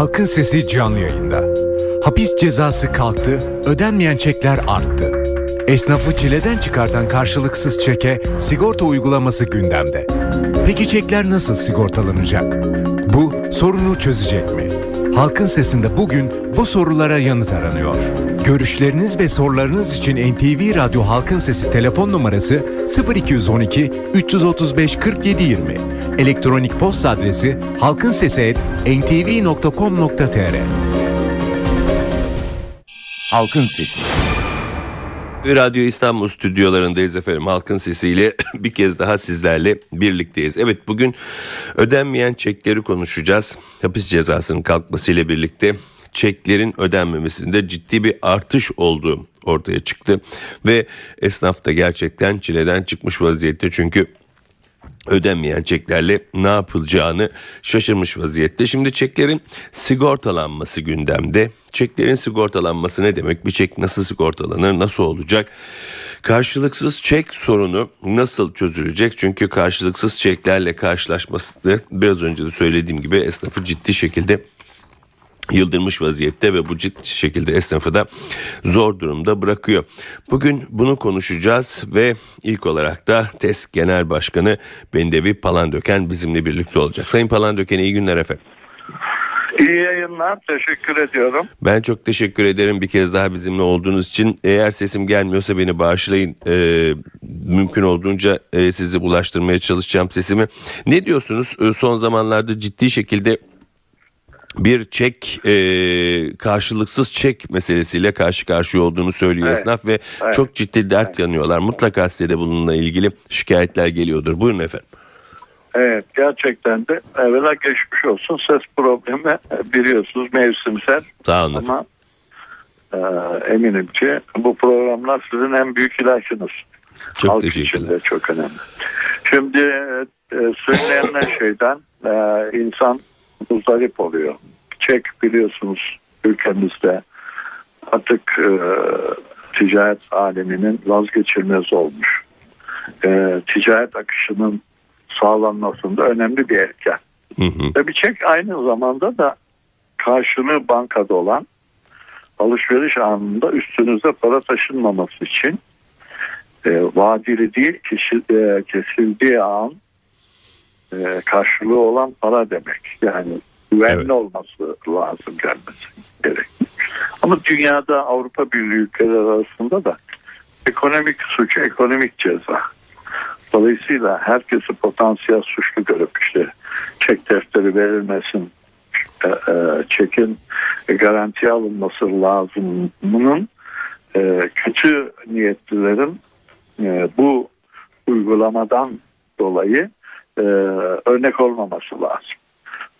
Halkın Sesi canlı yayında. Hapis cezası kalktı, ödenmeyen çekler arttı. Esnafı çileden çıkartan karşılıksız çeke sigorta uygulaması gündemde. Peki çekler nasıl sigortalanacak? Bu sorunu çözecek mi? Halkın Sesi'nde bugün bu sorulara yanıt aranıyor. Görüşleriniz ve sorularınız için NTV Radyo Halkın Sesi telefon numarası 0212 335 47 20. Elektronik posta adresi halkinsesi@ntv.com.tr. Halkın Sesi. Radyo İstanbul stüdyolarındayız efendim. Halkın sesiyle bir kez daha sizlerle birlikteyiz. Evet bugün ödenmeyen çekleri konuşacağız. Hapis cezasının kalkmasıyla birlikte çeklerin ödenmemesinde ciddi bir artış olduğu ortaya çıktı. Ve esnaf da gerçekten çileden çıkmış vaziyette çünkü ödenmeyen çeklerle ne yapılacağını şaşırmış vaziyette. Şimdi çeklerin sigortalanması gündemde. Çeklerin sigortalanması ne demek? Bir çek nasıl sigortalanır? Nasıl olacak? Karşılıksız çek sorunu nasıl çözülecek? Çünkü karşılıksız çeklerle karşılaşması biraz önce de söylediğim gibi esnafı ciddi şekilde yıldırmış vaziyette ve bu ciddi şekilde esnafı da zor durumda bırakıyor. Bugün bunu konuşacağız ve ilk olarak da TES Genel Başkanı Bendevi Palandöken bizimle birlikte olacak. Sayın Palandöken iyi günler efendim. İyi yayınlar. Teşekkür ediyorum. Ben çok teşekkür ederim bir kez daha bizimle olduğunuz için. Eğer sesim gelmiyorsa beni bağışlayın. Ee, mümkün olduğunca e, sizi ulaştırmaya çalışacağım sesimi. Ne diyorsunuz? Ee, son zamanlarda ciddi şekilde bir çek e, karşılıksız çek meselesiyle karşı karşıya olduğunu söylüyor Evet, esnaf ve evet, çok ciddi dert yanıyorlar. Mutlaka size de bununla ilgili şikayetler geliyordur. Buyurun efendim. Evet gerçekten de evvela geçmiş olsun. Ses problemi e, biliyorsunuz mevsimsel Sağ olun ama e, eminim ki bu programlar sizin en büyük ilacınız. Çok Halk için de çok önemli. Şimdi e, söylenen şeyden e, insan muzdarip oluyor. Çek biliyorsunuz ülkemizde artık e, ticaret aleminin vazgeçilmez olmuş. E, ticaret akışının sağlanmasında önemli bir etken. Hı hı. Ve bir çek aynı zamanda da karşılığı bankada olan alışveriş anında üstünüze para taşınmaması için e, vadeli değil kişi, e, kesildiği an e, karşılığı olan para demek. Yani güvenli Evet. olması lazım gelmesi gerek. Ama dünyada Avrupa Birliği ülkeleri arasında da ekonomik suç, ekonomik ceza. Dolayısıyla herkesi potansiyel suçlu görüp işte çek defteri verilmesin, e, e, çekin garantiye alınması lazımının kötü niyetlilerin bu uygulamadan dolayı e, örnek olmaması lazım.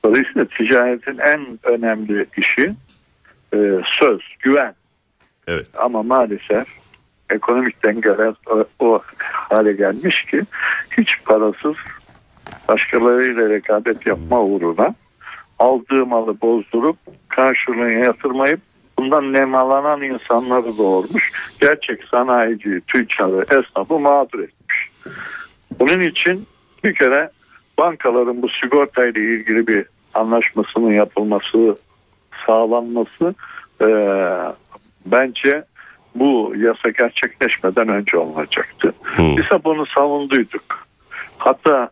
Dolayısıyla ticaretin en önemli işi e, söz, güven. Evet. Ama maalesef ekonomik dengeler o, o hale gelmiş ki hiç parasız başkalarıyla rekabet yapma uğruna aldığı malı bozdurup karşılığını yatırmayıp bundan nemalanan insanları doğurmuş. Gerçek sanayici, tüccarı, esnafı mağdur etmiş. Bunun için bir kere bankaların bu sigortayla ilgili bir anlaşmasının yapılması, sağlanması e, bence bu yasa gerçekleşmeden önce olacaktı. Hı. Biz de bunu savunduyduk. Hatta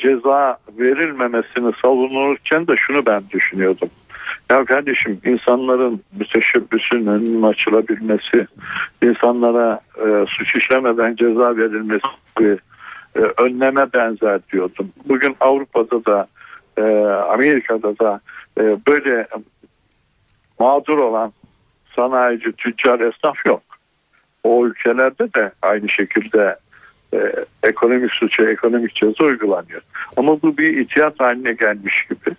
ceza verilmemesini savunurken de şunu ben düşünüyordum. Ya kardeşim insanların müteşebbisinin önünün açılabilmesi, insanlara e, suç işlemeden ceza verilmesi bir e, önleme benzer diyordum. Bugün Avrupa'da da e, Amerika'da da e, böyle mağdur olan sanayici, tüccar, esnaf yok. O ülkelerde de aynı şekilde e, ekonomik suça, ekonomik ceza uygulanıyor. Ama bu bir itiyat haline gelmiş gibi.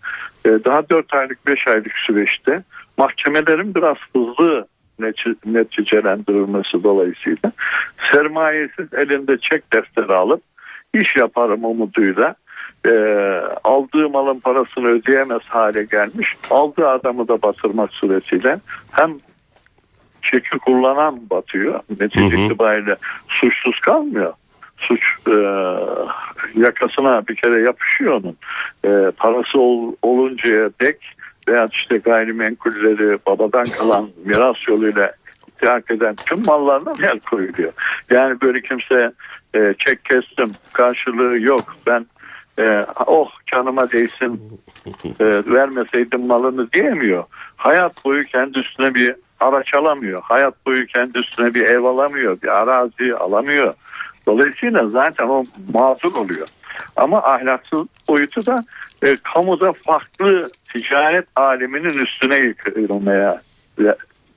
Daha 4 aylık, 5 aylık süreçte mahkemelerin biraz hızlı neti- neticelendirilmesi dolayısıyla sermayesiz elinde çek defteri alıp iş yaparım umuduyla e, aldığı malın parasını ödeyemez hale gelmiş. Aldığı adamı da batırmak suretiyle hem çeki kullanan batıyor. Netice Hı hı. itibariyle suçsuz kalmıyor. Suç e, yakasına bir kere yapışıyor onun. E, parası ol, oluncaya dek veya işte gayrimenkulleri babadan kalan miras yoluyla iltihak eden tüm mallarına el koyuluyor. Yani böyle kimse e, çek kestim karşılığı yok ben e, oh canıma değsin e, vermeseydim malını diyemiyor. Hayat boyu kendi üstüne bir araç alamıyor. Hayat boyu kendi üstüne bir ev alamıyor. Bir arazi alamıyor. Dolayısıyla zaten o mağdur oluyor. Ama ahlaksız boyutu da e, kamuda farklı ticaret aleminin üstüne yıkılmaya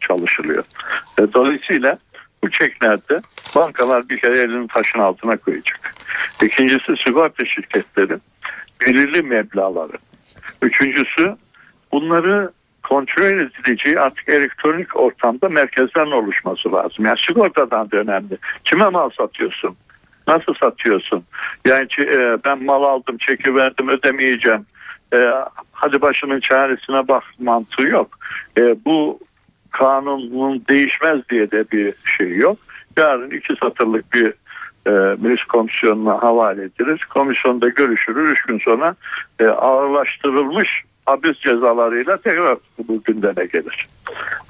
çalışılıyor. E, dolayısıyla bu çeklerde bankalar bir kere elini taşın altına koyacak. İkincisi sigorta şirketleri belirli meblaları. Üçüncüsü bunları kontrol edileceği artık elektronik ortamda merkezlerin oluşması lazım. Yani sigortadan da önemli. Kime mal satıyorsun? Nasıl satıyorsun? Yani e, ben mal aldım, çeki verdim, ödemeyeceğim. E, hadi başının çaresine bak mantığı yok. E, bu kanunun değişmez diye de bir şey yok. Yarın iki satırlık bir e, meclis komisyonuna havale edilir. Komisyonda görüşülür. Üç gün sonra e, ağırlaştırılmış hapis cezalarıyla tekrar bu gündeme gelir.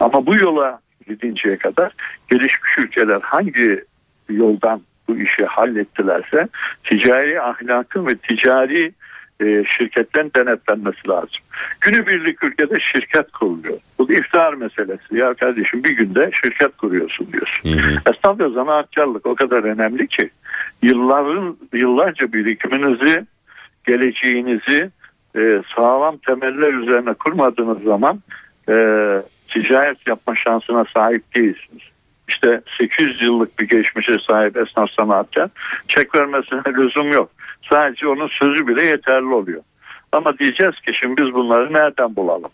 Ama bu yola gidinceye kadar gelişmiş ülkeler hangi yoldan bu işi hallettilerse ticari ahlakın ve ticari e, şirketten denetlenmesi lazım. Günübirlik ülkede şirket kuruluyor. Bu iftihar meselesi. Ya kardeşim bir günde şirket kuruyorsun diyorsun. Hı hı. Esnaf ve zanaatkarlık o kadar önemli ki yılların yıllarca birikiminizi, geleceğinizi e, sağlam temeller üzerine kurmadığınız zaman e, ticaret yapma şansına sahip değilsiniz. İşte 800 yıllık bir geçmişe sahip esnaf sanatkar çek vermesine lüzum yok. Sadece onun sözü bile yeterli oluyor. Ama diyeceğiz ki şimdi biz bunları nereden bulalım?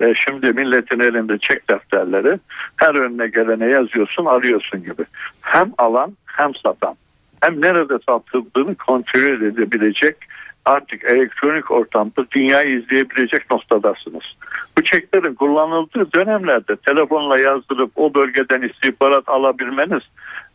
E şimdi milletin elinde çek defterleri her önüne gelene yazıyorsun arıyorsun gibi. Hem alan hem satan hem nerede satıldığını kontrol edebilecek artık elektronik ortamda dünyayı izleyebilecek noktadasınız. Bu çeklerin kullanıldığı dönemlerde telefonla yazdırıp o bölgeden istihbarat alabilmeniz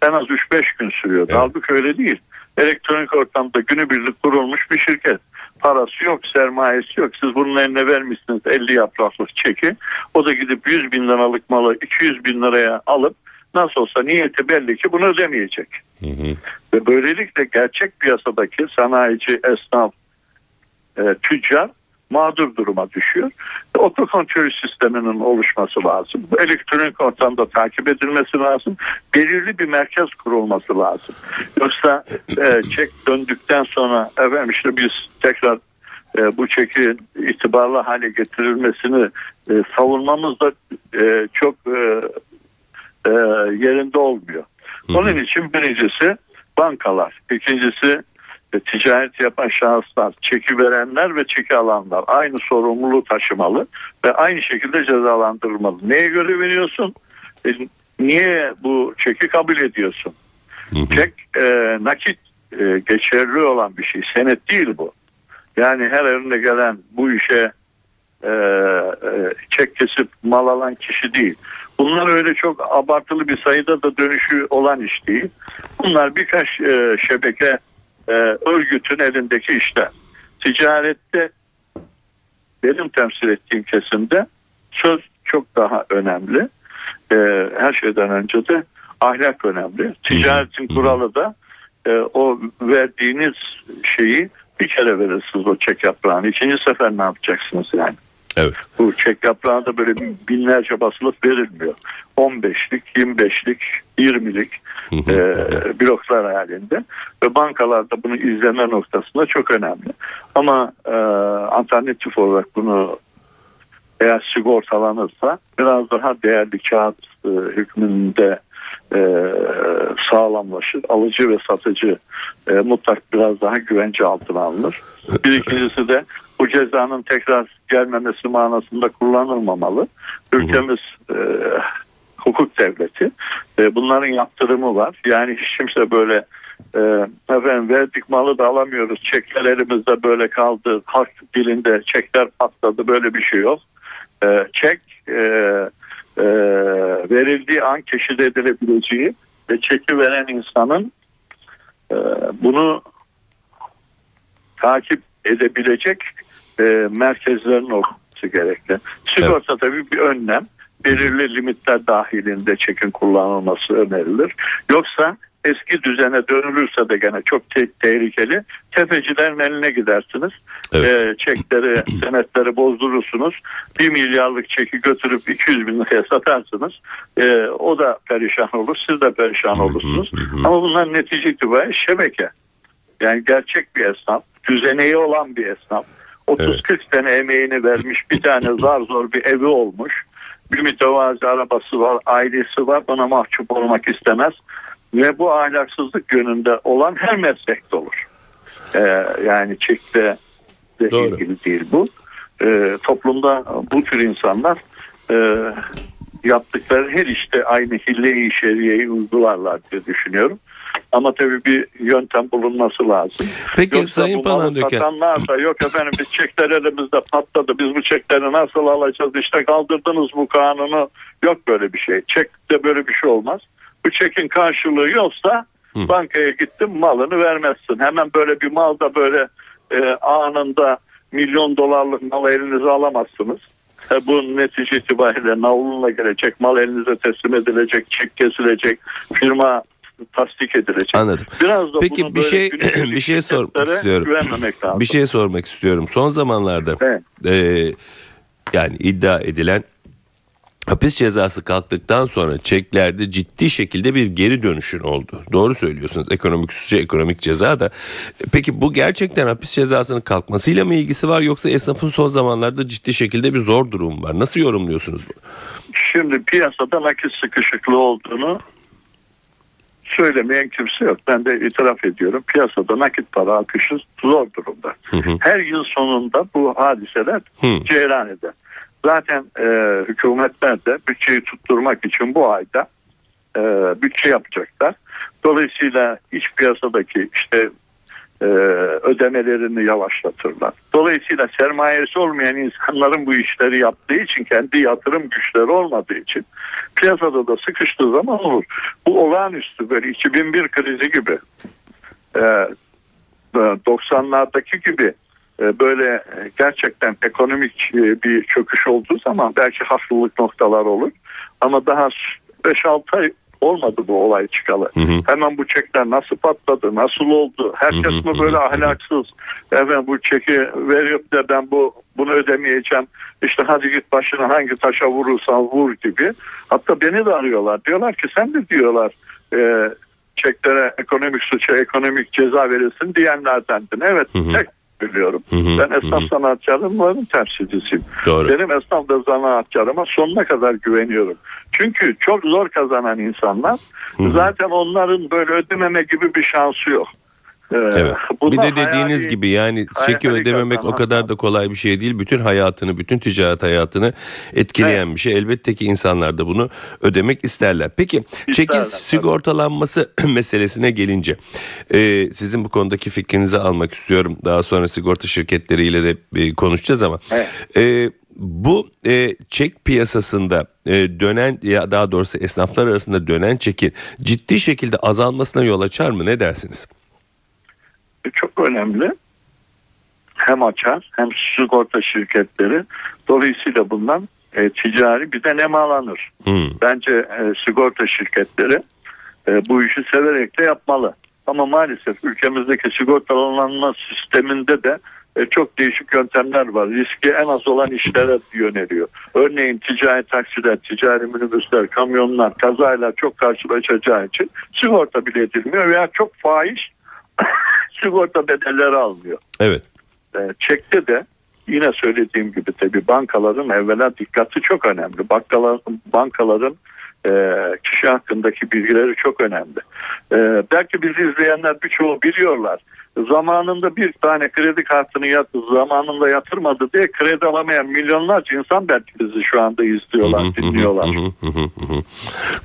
en az 3-5 gün sürüyor. Evet. Halbuki öyle değil. Elektronik ortamda günübirlik kurulmuş bir şirket. Parası yok, sermayesi yok. Siz bunun eline vermişsiniz 50 yapraklık çeki. O da gidip 100 bin liralık malı 200 bin liraya alıp nasıl olsa niyeti belli ki bunu ödemeyecek. Hı hı. Ve böylelikle gerçek piyasadaki sanayici, esnaf, e, tüccar mağdur duruma düşüyor. Otokontrol sisteminin oluşması lazım. Bu elektronik ortamda takip edilmesi lazım. Belirli bir merkez kurulması lazım. Yoksa e, çek döndükten sonra efendim işte biz tekrar e, bu çekin itibarlı hale getirilmesini e, savunmamız da e, çok e, e, yerinde olmuyor. Onun için birincisi bankalar, ikincisi e, ticaret yapan şahıslar, çeki verenler ve çeki alanlar aynı sorumluluğu taşımalı ve aynı şekilde cezalandırılmalı. Neye göre veriyorsun? E, niye bu çeki kabul ediyorsun? Hı hı. Çek e, nakit e, geçerli olan bir şey. Senet değil bu. Yani her önüne gelen bu işe e, e, çek kesip mal alan kişi değil. Bunlar öyle çok abartılı bir sayıda da dönüşü olan iş değil. Bunlar birkaç e, şebeke e, örgütün elindeki işler. Ticarette benim temsil ettiğim kesimde söz çok daha önemli. E, her şeyden önce de ahlak önemli. Ticaretin kuralı da e, o verdiğiniz şeyi bir kere verirsiniz o çek yaprağını. İkinci sefer ne yapacaksınız yani? Evet. Bu çek yaprağına da böyle binlerce basılıp verilmiyor. 15'lik, 25'lik, 20'lik e, bloklar halinde ve bankalarda bunu izleme noktasında çok önemli. Ama e, alternatif olarak bunu eğer sigortalanırsa biraz daha değerli kağıt e, hükmünde e, sağlamlaşır. Alıcı ve satıcı e, mutlak biraz daha güvence altına alınır. Bir ikincisi de bu cezanın tekrar gelmemesi manasında kullanılmamalı. Ülkemiz e, hukuk devleti. E, bunların yaptırımı var. Yani hiç kimse böyle e, efendim verdik malı da alamıyoruz. Çekler elimizde böyle kaldı. Halk dilinde çekler patladı. Böyle bir şey yok. E, çek e, e, verildiği an keşif edilebileceği ve çeki veren insanın e, bunu takip edebilecek e, merkezlerin olması gerekli. Sigorta evet. tabii bir önlem. Belirli limitler dahilinde çekin kullanılması önerilir. Yoksa eski düzene dönülürse de gene çok te- tehlikeli. Tefecilerin eline gidersiniz. Evet. E, çekleri, senetleri bozdurursunuz. Bir milyarlık çeki götürüp 200 bin liraya satarsınız. E, o da perişan olur. Siz de perişan olursunuz. Ama bunlar netice itibariyle şebeke. Yani gerçek bir esnaf. Düzeneği olan bir esnaf. 30-40 evet. sene emeğini vermiş bir tane zar zor bir evi olmuş. Bir mütevazi arabası var, ailesi var. Bana mahcup olmak istemez ve bu ahlaksızlık yönünde olan her meslekte olur. Ee, yani çekte de Doğru. ilgili değil bu. Ee, toplumda bu tür insanlar e, yaptıkları her işte aynı hille-i şeriyeyi uygularlar diye düşünüyorum. Ama tabii bir yöntem bulunması lazım. Peki Yoksa Sayın Palandöken. da yok efendim biz çekler elimizde patladı. Biz bu çekleri nasıl alacağız? İşte kaldırdınız bu kanunu. Yok böyle bir şey. Çekte böyle bir şey olmaz. Bu çekin karşılığı yoksa Hı. bankaya gittin malını vermezsin. Hemen böyle bir malda böyle e, anında milyon dolarlık mal elinize alamazsınız. E, bu netice itibariyle navlunla gelecek, mal elinize teslim edilecek, çek kesilecek, firma tasdik edilecek. Anladım. Biraz da Peki bir şey bir şey sormak istiyorum. Bir şey sormak istiyorum. Son zamanlarda evet. e, yani iddia edilen Hapis cezası kalktıktan sonra çeklerde ciddi şekilde bir geri dönüşün oldu. Doğru söylüyorsunuz. Ekonomik suça ekonomik ceza da. Peki bu gerçekten hapis cezasının kalkmasıyla mı ilgisi var yoksa esnafın son zamanlarda ciddi şekilde bir zor durum var? Nasıl yorumluyorsunuz bu? Şimdi piyasada nakit sıkışıklığı olduğunu söylemeyen kimse yok. Ben de itiraf ediyorum. Piyasada nakit para akışı zor durumda. Hı hı. Her yıl sonunda bu hadiseler hı. cereyan eder. Zaten e, hükümetler de bütçeyi tutturmak için bu ayda e, bütçe yapacaklar. Dolayısıyla iç piyasadaki işte e, ödemelerini yavaşlatırlar. Dolayısıyla sermayesi olmayan insanların bu işleri yaptığı için kendi yatırım güçleri olmadığı için piyasada da sıkıştığı zaman olur. Bu olağanüstü böyle 2001 krizi gibi e, 90'lardaki gibi e, böyle e, gerçekten ekonomik e, bir çöküş olduğu zaman belki haklılık noktalar olur. Ama daha 5-6 ay olmadı bu olay çıkalı. Hı hı. Hemen bu çekler nasıl patladı, nasıl oldu? Herkes hı hı, mi böyle hı. ahlaksız? Evet bu çeki verip de ben bu bunu ödemeyeceğim. İşte hadi git başına hangi taşa vurursan vur gibi. Hatta beni de arıyorlar. Diyorlar ki sen de diyorlar e, çeklere ekonomik suça ekonomik ceza verilsin diyenlerdendin. Evet hı hı. tek biliyorum. Hı hı, ben esnaf hı. sanatçılarımın temsilcisiyim. Doğru. Benim esnaf da sanatçılarıma sonuna kadar güveniyorum. Çünkü çok zor kazanan insanlar hı hı. zaten onların böyle ödememe gibi bir şansı yok. Ee, evet. Bir de dediğiniz hayali, gibi yani çeki ödememek o kadar da kolay bir şey değil. Bütün hayatını, bütün ticaret hayatını etkileyen evet. bir şey. Elbette ki insanlar da bunu ödemek isterler. Peki isterler, çekin sigortalanması meselesine gelince e, sizin bu konudaki fikrinizi almak istiyorum. Daha sonra sigorta şirketleriyle de e, konuşacağız ama evet. e, bu e, çek piyasasında e, dönen ya daha doğrusu esnaflar arasında dönen çekin ciddi şekilde azalmasına yol açar mı? Ne dersiniz? Çok önemli. Hem açar hem sigorta şirketleri. Dolayısıyla bundan e, ticari bir de nemalanır. Hmm. Bence e, sigorta şirketleri e, bu işi severek de yapmalı. Ama maalesef ülkemizdeki sigortalanma sisteminde de e, çok değişik yöntemler var. Riski en az olan işlere yöneliyor. Örneğin ticari taksiler, ticari minibüsler, kamyonlar kazayla çok karşılaşacağı için sigorta bile edilmiyor veya çok fahiş sigorta bedelleri almıyor. Evet. E, çekte de yine söylediğim gibi tabii bankaların evvela dikkati çok önemli. Bankaların, bankaların e, kişi hakkındaki bilgileri çok önemli. E, belki bizi izleyenler birçoğu biliyorlar zamanında bir tane kredi kartını yat, zamanında yatırmadı diye kredi alamayan milyonlarca insan belki bizi şu anda izliyorlar, dinliyorlar.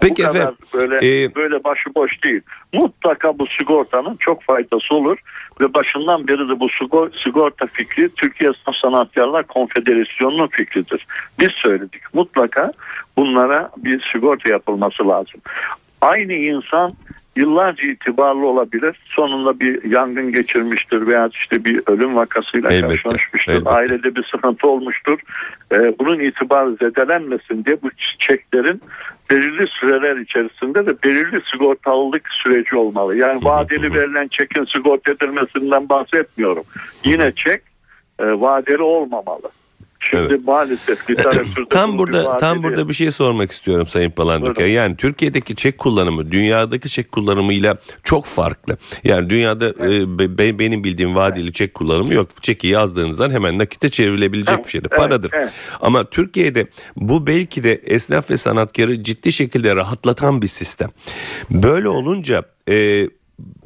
Peki bu efendim. Böyle, e... böyle başıboş değil. Mutlaka bu sigortanın çok faydası olur ve başından beri de bu sigorta fikri Türkiye Esnaf Sanatkarlar Konfederasyonu'nun fikridir. Biz söyledik. Mutlaka bunlara bir sigorta yapılması lazım. Aynı insan yıllarca itibarlı olabilir. Sonunda bir yangın geçirmiştir veya işte bir ölüm vakasıyla Elbette, karşılaşmıştır. elbette. Ailede bir sıkıntı olmuştur. Ee, bunun itibarı zedelenmesin diye bu çeklerin belirli süreler içerisinde de belirli sigortalılık süreci olmalı. Yani vadeli verilen çekin sigorta edilmesinden bahsetmiyorum. Yine çek e, vadeli olmamalı. Şimdi Evet. maalesef literatürde Tam burada tam burada bir şey sormak istiyorum Sayın Palandöken. Buyurun. Yani Türkiye'deki çek kullanımı dünyadaki çek kullanımıyla çok farklı. Yani dünyada e, be- be- benim bildiğim vadeli çek kullanımı yok. Çeki yazdığınızdan hemen nakite çevrilebilecek Evet, bir şeydir. evet, Paradır. evet. Ama Türkiye'de bu belki de esnaf ve sanatkarı ciddi şekilde rahatlatan bir sistem. Böyle olunca e,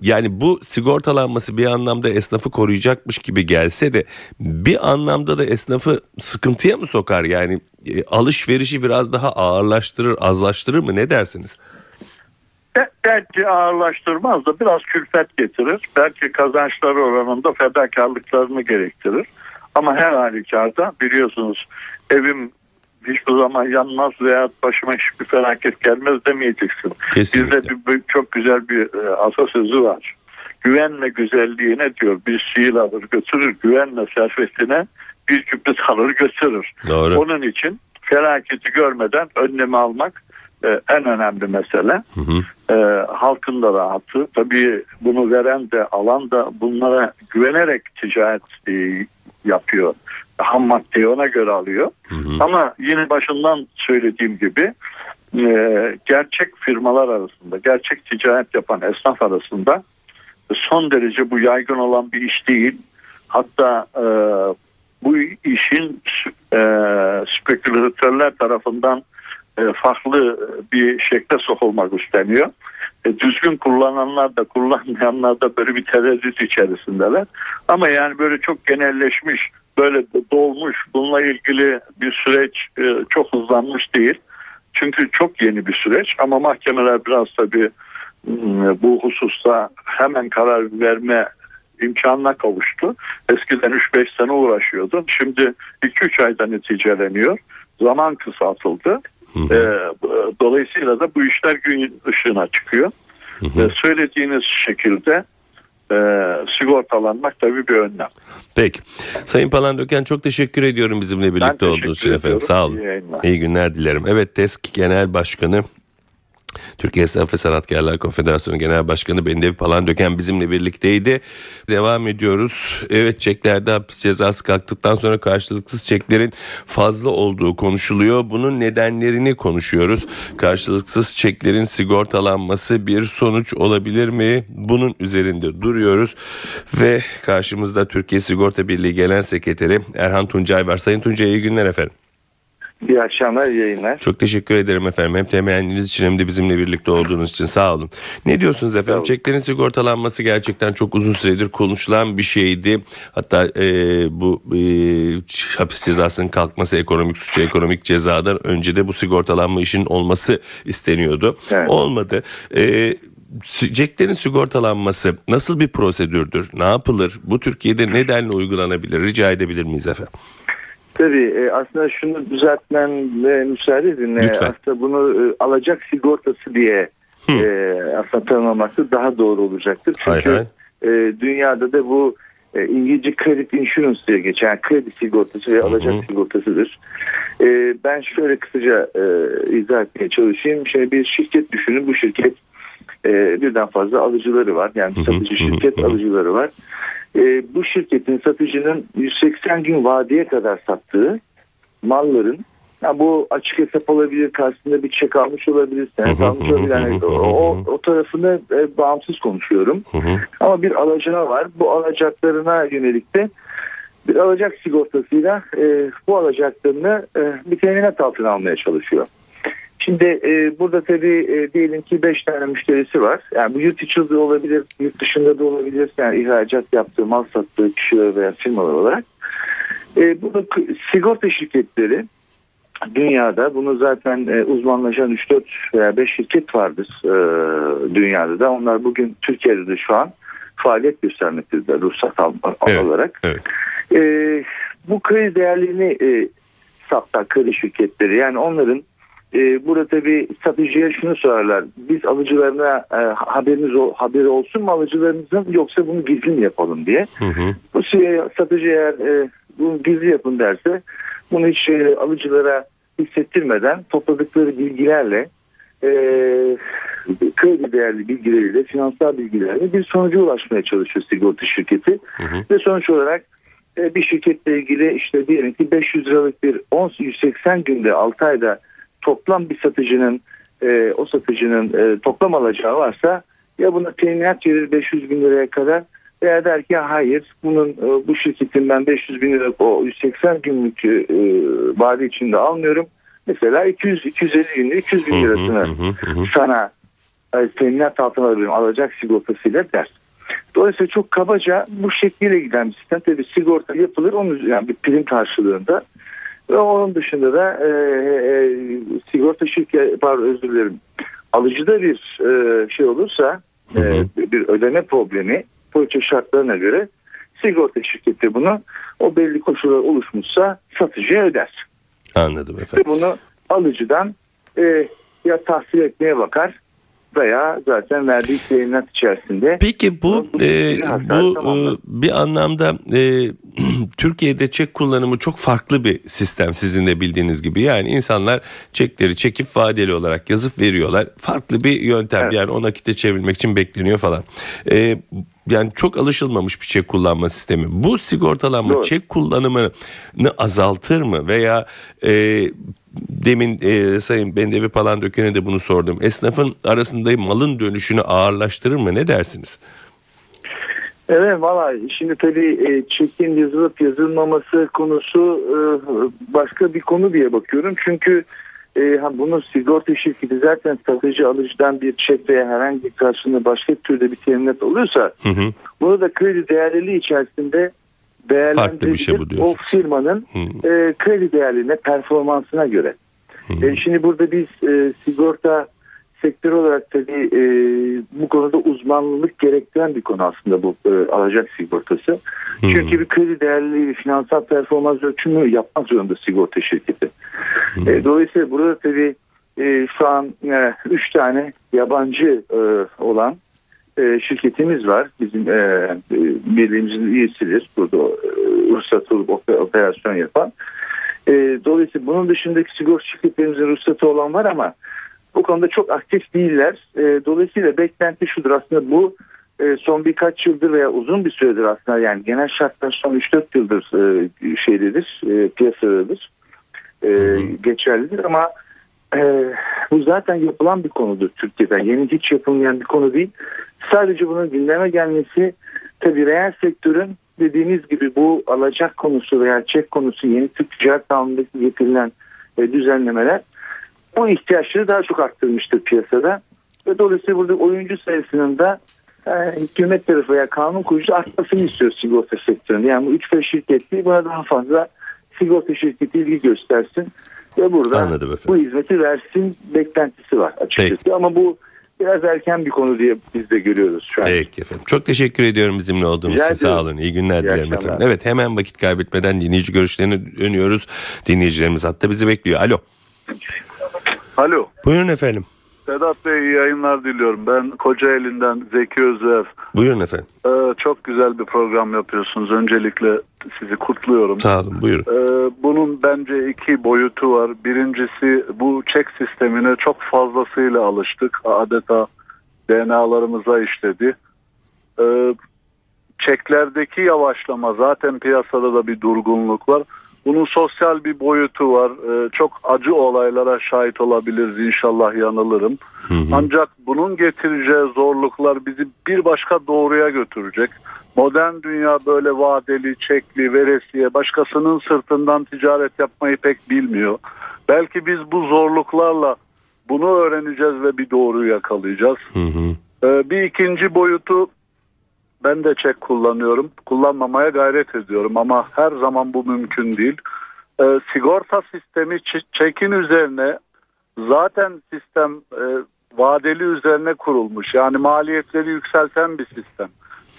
yani bu sigortalanması bir anlamda esnafı koruyacakmış gibi gelse de bir anlamda da esnafı sıkıntıya mı sokar? Yani e, alışverişi biraz daha ağırlaştırır, azlaştırır mı? Ne dersiniz? Be- belki ağırlaştırmaz da biraz külfet getirir. Belki kazançları oranında fedakarlıklarını gerektirir. Ama her halükarda biliyorsunuz evim hiçbir zaman yanmaz veya başıma hiçbir felaket gelmez demeyeceksin. Kesinlikle. Bizde bir, çok güzel bir e, atasözü var. Güvenme güzelliğine diyor bir şiir alır götürür. Güvenme servetine bir küpet alır götürür. Doğru. Onun için felaketi görmeden önlemi almak e, en önemli mesele. Hı hı. E, halkın da rahatı. Tabii bunu veren de alan da bunlara güvenerek ticaret e, yapıyor. Ham maddeyi ona göre alıyor. Hı hı. Ama yine başından söylediğim gibi e, gerçek firmalar arasında, gerçek ticaret yapan esnaf arasında son derece bu yaygın olan bir iş değil. Hatta e, bu işin e, spekülatörler tarafından e, farklı bir şekle sokulmak isteniyor. E, düzgün kullananlar da kullanmayanlar da böyle bir tereddüt içerisindeler. Ama yani böyle çok genelleşmiş, böyle dolmuş, bununla ilgili bir süreç e, çok hızlanmış değil. Çünkü çok yeni bir süreç ama mahkemeler biraz tabii m, bu hususta hemen karar verme imkanına kavuştu. Eskiden 3-5 sene uğraşıyordu. Şimdi 2-3 ayda neticeleniyor. Zaman kısaltıldı. Hı Ee, b- dolayısıyla da bu işler gün ışığına çıkıyor. Ve söylediğiniz şekilde e, sigortalanmak tabii bir önlem. Peki. Sayın Palandöken çok teşekkür ediyorum bizimle birlikte olduğunuz için efendim. Sağ olun. İyi yayınlar. İyi günler dilerim. Evet TESK Genel Başkanı Türkiye Esnaf ve Sanatkarlar Konfederasyonu Genel Başkanı Bendevi Palandöken bizimle birlikteydi. Devam ediyoruz. Evet çeklerde hapis cezası kalktıktan sonra karşılıksız çeklerin fazla olduğu konuşuluyor. Bunun nedenlerini konuşuyoruz. Karşılıksız çeklerin sigortalanması bir sonuç olabilir mi? Bunun üzerinde duruyoruz. Ve karşımızda Türkiye Sigorta Birliği Genel Sekreteri Erhan Tuncay var. Sayın Tuncay iyi günler efendim. İyi akşamlar, iyi yayınlar. Çok teşekkür ederim efendim. Hem temennileriniz için hem de bizimle birlikte olduğunuz için sağ olun. Ne diyorsunuz efendim? Çeklerin sigortalanması gerçekten çok uzun süredir konuşulan bir şeydi. Hatta e, bu e, hapis cezasının kalkması ekonomik suçu, ekonomik cezadan önce de bu sigortalanma işinin olması isteniyordu. Evet. Olmadı. E, Ceklerin sigortalanması nasıl bir prosedürdür? Ne yapılır? Bu Türkiye'de nedenle uygulanabilir? Rica edebilir miyiz efendim? Tabii e, aslında şunu düzeltmeme müsaade edin. E, Lütfen. Aslında bunu e, alacak sigortası diye e, aslında tanımlaması daha doğru olacaktır. Hay Çünkü hay. e, dünyada da bu İngilizce credit insurance diye geçen yani kredi sigortası ve Hı hı. alacak sigortasıdır. Ben şöyle kısaca izah etmeye çalışayım. Şimdi bir şirket düşünün. Bu şirket e, birden fazla alıcıları var. Yani satıcı şirket alıcıları var. E, bu şirketin satıcının 180 gün vadeye kadar sattığı malların ya bu açık hesap olabilir, karşısında bir çek almış olabilir, senet almış olabilir. Yani o, o tarafını e, bağımsız konuşuyorum. Ama bir alacağı var. Bu alacaklarına yönelik de bir alacak sigortasıyla e, bu alacaklarını e, bir teminat altına almaya çalışıyor. Şimdi e, burada tabii e, diyelim ki 5 tane müşterisi var. Yani bu yurt içi de olabilir, yurt dışında da olabilir. Yani ihracat yaptığı, mal sattığı kişiler veya firmalar olarak. E, bunu sigorta şirketleri dünyada bunu zaten e, uzmanlaşan 3-4 veya 5 şirket vardır e, dünyada da. Onlar bugün Türkiye'de de şu an faaliyet göstermektedir ruhsat al- Evet. alarak. Evet. E, bu kredi değerlerini e, saptar kredi şirketleri yani onların e, burada tabii satıcıya şunu sorarlar. Biz alıcılarına e, haberiniz haberi olsun mu alıcılarımızın yoksa bunu gizli mi yapalım diye. Hı hı. Bu şey, satıcı eğer e, bunu gizli yapın derse bunu hiç e, alıcılara hissettirmeden topladıkları bilgilerle e, kredi değerli bilgileriyle, finansal bilgilerle bir sonuca ulaşmaya çalışıyor sigorta şirketi. Hı hı. Ve sonuç olarak e, bir şirketle ilgili işte diyelim ki 500 liralık bir 10 180 günde 6 ayda toplam bir satıcının e, o satıcının e, toplam alacağı varsa ya buna teminat verir 500 bin liraya kadar veya der ki hayır bunun e, bu şirketin ben 500 bin liralık o 180 günlük e, vade içinde almıyorum. Mesela 200 250 günlük 200 bin lirasını sana e, teminat altına alıyorum alacak sigortasıyla der. Dolayısıyla çok kabaca bu şekliyle giden bir sistem. Tabii sigorta yapılır onun yani bir prim karşılığında. Ve onun dışında da e, e, sigorta şirketi pardon özür dilerim alıcıda bir e, şey olursa Hı hı. e, bir ödeme problemi poliçe şartlarına göre sigorta şirketi bunu o belli koşullar oluşmuşsa satıcıya öder. Anladım Ve efendim. bunu alıcıdan e, ya tahsil etmeye bakar veya zaten verdiği teminat içerisinde Peki bu e, bu e, bir anlamda e, Türkiye'de çek kullanımı çok farklı bir sistem sizin de bildiğiniz gibi. Yani insanlar çekleri çekip vadeli olarak yazıp veriyorlar. Farklı bir yöntem Evet. yani o nakite çevirmek için bekleniyor falan. E, yani çok alışılmamış bir çek kullanma sistemi. Bu sigortalanma Doğru. çek kullanımını azaltır mı veya e, demin e, Sayın Bendevi Palandöken'e de bunu sordum. Esnafın arasında malın dönüşünü ağırlaştırır mı? Ne dersiniz? Evet valla şimdi tabii e, çekin yazılıp yazılmaması konusu e, başka bir konu diye bakıyorum. Çünkü e, ha, bunun sigorta şirketi zaten satıcı alıcıdan bir çek veya herhangi bir karşılığında başka türde bir teminat oluyorsa Hı hı. bunu da kredi değerliliği içerisinde Farklı bir şey bu o firmanın Hı. kredi değerlerine performansına göre. Hı. E, şimdi burada biz e, sigorta sektörü olarak tabii e, bu konuda uzmanlık gerektiren bir konu aslında bu e, alacak sigortası. Hı. Çünkü bir kredi değerliliği ve finansal performans ölçümü yapmak zorunda sigorta şirketi. E, dolayısıyla burada tabii e, şu an e, üç tane yabancı e, olan e, şirketimiz var. Bizim e, e, birliğimizin üyesidir. Burada e, ruhsatı olup oper- operasyon yapan. E, dolayısıyla bunun dışındaki sigorta şirketlerimizin ruhsatı olan var ama bu konuda çok aktif değiller. E, dolayısıyla beklenti şudur aslında bu e, son birkaç yıldır veya uzun bir süredir aslında yani genel şartlar son 3-4 yıldır e, şeydedir, e, piyasadadır. E, geçerlidir ama e, bu zaten yapılan bir konudur Türkiye'de. Yeni hiç yapılmayan bir konu değil. Sadece bunun gündeme gelmesi tabii reel sektörün dediğiniz gibi bu alacak konusu veya çek konusu yeni Türk Ticaret Kanunu'ndaki getirilen e, düzenlemeler bu ihtiyaçları daha çok arttırmıştır piyasada. Ve dolayısıyla burada oyuncu sayısının da e, hükümet tarafı veya kanun kurucu artmasını istiyor sigorta sektöründe. Yani bu 3-5 şirket değil buna daha fazla sigorta şirketi ilgi göstersin ve burada bu hizmeti versin beklentisi var açıkçası. Peki. Ama bu biraz erken bir konu diye biz de görüyoruz şu an. Peki efendim. Çok teşekkür ediyorum bizimle olduğunuz Rica için. Sağ olun. İyi günler İyi dilerim akşamlar. efendim. Evet hemen vakit kaybetmeden dinleyici görüşlerine dönüyoruz. Dinleyicilerimiz hatta bizi bekliyor. Alo. Alo. Buyurun efendim. Sedat Bey iyi yayınlar diliyorum. Ben Kocaeli'nden Zeki Özver. Buyurun efendim. Ee, çok güzel bir program yapıyorsunuz. Öncelikle sizi kutluyorum. Sağ olun. Buyurun. Ee, bunun bence iki boyutu var. Birincisi bu çek sistemine çok fazlasıyla alıştık. Adeta DNA'larımıza işledi. Ee, çeklerdeki yavaşlama zaten piyasada da bir durgunluk var. Bunun sosyal bir boyutu var. Ee, çok acı olaylara şahit olabiliriz. İnşallah yanılırım. Hı hı. Ancak bunun getireceği zorluklar bizi bir başka doğruya götürecek. Modern dünya böyle vadeli, çekli, veresiye, başkasının sırtından ticaret yapmayı pek bilmiyor. Belki biz bu zorluklarla bunu öğreneceğiz ve bir doğruyu yakalayacağız. Hı hı. Ee, bir ikinci boyutu ben de çek kullanıyorum. Kullanmamaya gayret ediyorum ama her zaman bu mümkün değil. Ee, sigorta sistemi çekin üzerine zaten sistem e, vadeli üzerine kurulmuş. Yani maliyetleri yükselten bir sistem.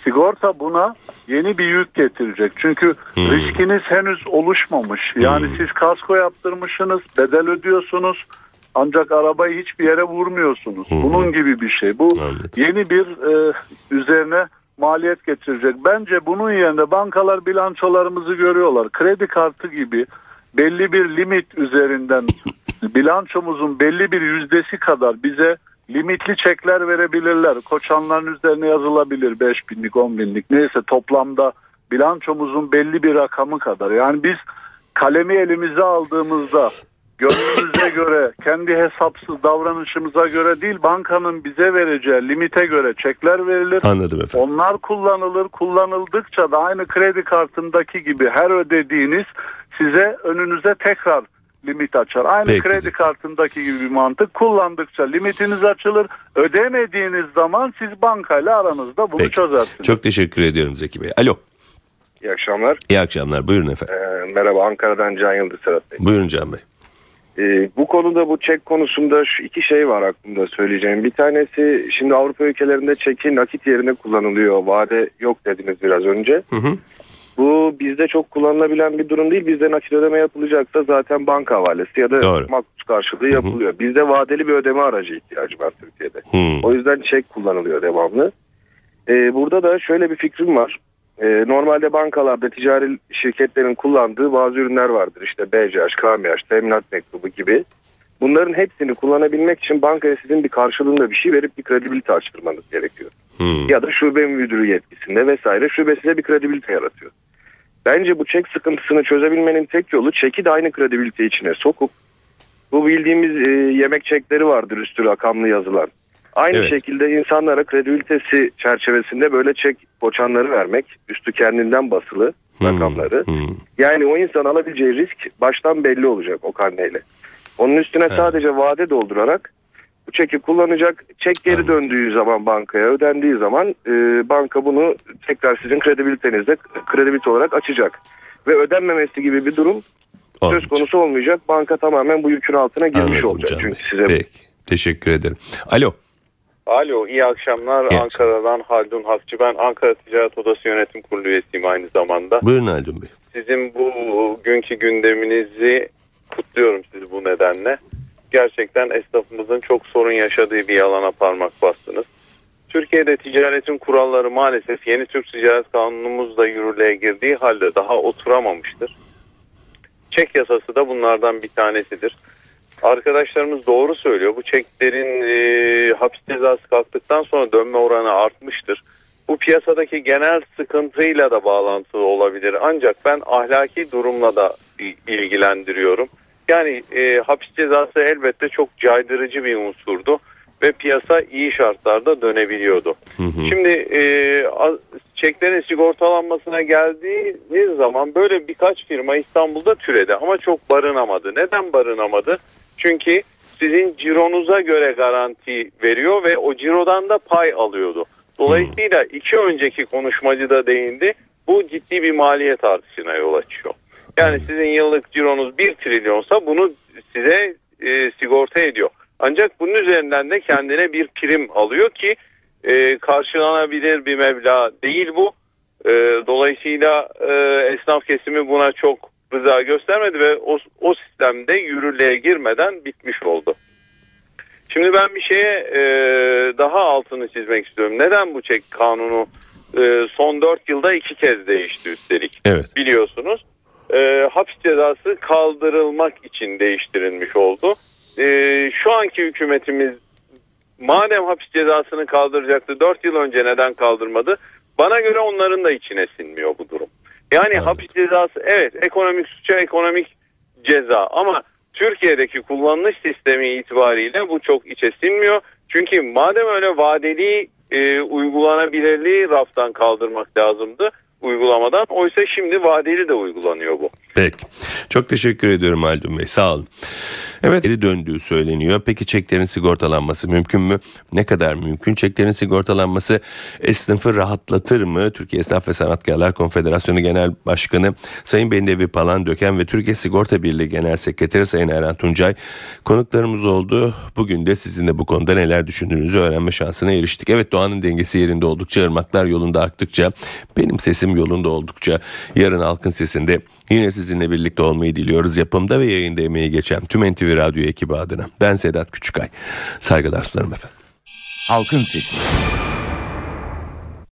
Sigorta buna yeni bir yük getirecek. Çünkü Hmm. riskiniz henüz oluşmamış. Yani Hmm. siz kasko yaptırmışsınız, bedel ödüyorsunuz. Ancak arabayı hiçbir yere vurmuyorsunuz. Hı. Bunun gibi bir şey. Bu Anladım. yeni bir e, üzerine maliyet getirecek. Bence bunun yerine bankalar bilançolarımızı görüyorlar. Kredi kartı gibi belli bir limit üzerinden bilançomuzun belli bir yüzdesi kadar bize limitli çekler verebilirler. Koçanların üzerine yazılabilir 5 binlik 10 binlik neyse toplamda bilançomuzun belli bir rakamı kadar. Yani biz kalemi elimize aldığımızda gönlümüze göre kendi hesapsız davranışımıza göre değil bankanın bize vereceği limite göre çekler verilir. Anladım efendim. Onlar kullanılır. Kullanıldıkça da aynı kredi kartındaki gibi her ödediğiniz size önünüze tekrar limit açar. Aynı Peki, kredi kartındaki gibi bir mantık. Kullandıkça limitiniz açılır. Ödemediğiniz zaman siz bankayla aranızda bunu Peki. çözersiniz. Çok teşekkür ediyorum Zeki Bey. Alo. İyi akşamlar. İyi akşamlar. Buyurun efendim. Ee, merhaba Ankara'dan Can Yıldız Serhat Bey. Buyurun Can Bey. Ee, bu konuda bu çek konusunda şu iki şey var aklımda söyleyeceğim. Bir tanesi şimdi Avrupa ülkelerinde çeki nakit yerine kullanılıyor. Vade yok dediniz biraz önce. Hı hı. Bu bizde çok kullanılabilen bir durum değil. Bizde nakit ödeme yapılacaksa zaten banka havalesi ya da Doğru. makbuz karşılığı yapılıyor. Bizde vadeli bir ödeme aracı ihtiyacı var Türkiye'de. Hı. O yüzden çek kullanılıyor devamlı. Ee, burada da şöyle bir fikrim var. Ee, normalde bankalarda ticari şirketlerin kullandığı bazı ürünler vardır. İşte BCH, KMH, teminat mektubu gibi. Bunların hepsini kullanabilmek için bankaya sizin bir karşılığında bir şey verip bir kredibilite açtırmanız gerekiyor. Hı. Ya da şube müdürü yetkisinde vesaire şube size bir kredibilite yaratıyor. Bence bu çek sıkıntısını çözebilmenin tek yolu çeki de aynı kredibilite içine sokup bu bildiğimiz e, yemek çekleri vardır üstü rakamlı yazılan. Aynı Evet. şekilde insanlara kredibilitesi çerçevesinde böyle çek boçanları vermek, üstü kendinden basılı Hı. rakamları. Hı. Yani o insan alabileceği risk baştan belli olacak o karneyle. Onun üstüne sadece vade doldurarak bu çeki kullanacak. Çek geri Anladım. döndüğü zaman bankaya ödendiği zaman e, banka bunu tekrar sizin kredibilitenizde kredibilite olarak açacak. Ve ödenmemesi gibi bir durum söz Olmayacak. konusu olmayacak. Banka tamamen bu yükün altına girmiş Anladım olacak. Can Çünkü size Peki. Teşekkür ederim. Alo. Alo iyi akşamlar İyi Ankara'dan Haldun Hakçı ben Ankara Ticaret Odası Yönetim Kurulu üyesiyim aynı zamanda. Buyurun Haldun Bey. Sizin bu günkü gündeminizi kutluyorum sizi bu nedenle. Gerçekten esnafımızın çok sorun yaşadığı bir alana parmak bastınız. Türkiye'de ticaretin kuralları maalesef yeni Türk Ticaret Kanunumuzla yürürlüğe girdiği halde daha oturamamıştır. Çek yasası da bunlardan bir tanesidir. Arkadaşlarımız doğru söylüyor. Bu çeklerin e, hapis cezası kalktıktan sonra dönme oranı artmıştır. Bu piyasadaki genel sıkıntıyla da bağlantılı olabilir. Ancak ben ahlaki durumla da ilgilendiriyorum. Yani e, hapis cezası elbette çok caydırıcı bir unsurdu ve piyasa iyi şartlarda dönebiliyordu. Hı hı. Şimdi e, çeklerin sigortalanmasına geldiğiniz zaman böyle birkaç firma İstanbul'da türedi ama çok barınamadı. Neden barınamadı? Çünkü sizin cironuza göre garanti veriyor ve o cirodan da pay alıyordu. Dolayısıyla iki önceki konuşmacı da değindi. Bu ciddi bir maliyet artışına yol açıyor. Yani sizin yıllık cironuz 1 trilyonsa bunu size e, sigorta ediyor. Ancak bunun üzerinden de kendine bir prim alıyor ki e, karşılanabilir bir meblağ değil bu. E, dolayısıyla e, esnaf kesimi buna çok rıza göstermedi ve o, o sistemde yürürlüğe girmeden bitmiş oldu. Şimdi ben bir şeye e, daha altını çizmek istiyorum. Neden bu çek kanunu e, son 4 yılda iki kez değişti üstelik? Evet. biliyorsunuz. E, hapis cezası kaldırılmak için değiştirilmiş oldu. E, şu anki hükümetimiz madem hapis cezasını kaldıracaktı 4 yıl önce neden kaldırmadı? Bana göre onların da içine sinmiyor bu durum. Yani Anladım. hapis cezası evet ekonomik suça ekonomik ceza ama Türkiye'deki kullanılış sistemi itibariyle bu çok içe sinmiyor. Çünkü madem öyle vadeli e, uygulanabilirliği raftan kaldırmak lazımdı uygulamadan. Oysa şimdi vadeli de uygulanıyor bu. Peki. Çok teşekkür ediyorum Haldun Bey. Sağ olun. Evet geri döndüğü söyleniyor. Peki çeklerin sigortalanması mümkün mü? Ne kadar mümkün? Çeklerin sigortalanması esnafı rahatlatır mı? Türkiye Esnaf ve Sanatkarlar Konfederasyonu Genel Başkanı Sayın Bendevi Palandöken ve Türkiye Sigorta Birliği Genel Sekreteri Sayın Erhan Tuncay konuklarımız oldu. Bugün de sizin de bu konuda neler düşündüğünüzü öğrenme şansına eriştik. Evet doğanın dengesi yerinde oldukça, ırmaklar yolunda aktıkça benim sesim Sesim yolunda oldukça. Yarın Halkın Sesi'nde yine sizinle birlikte olmayı diliyoruz. Yapımda ve yayında emeği geçen tüm NTV Radyo ekibi adına. Ben Sedat Küçükay. Saygılar sunarım efendim. Halkın Sesi.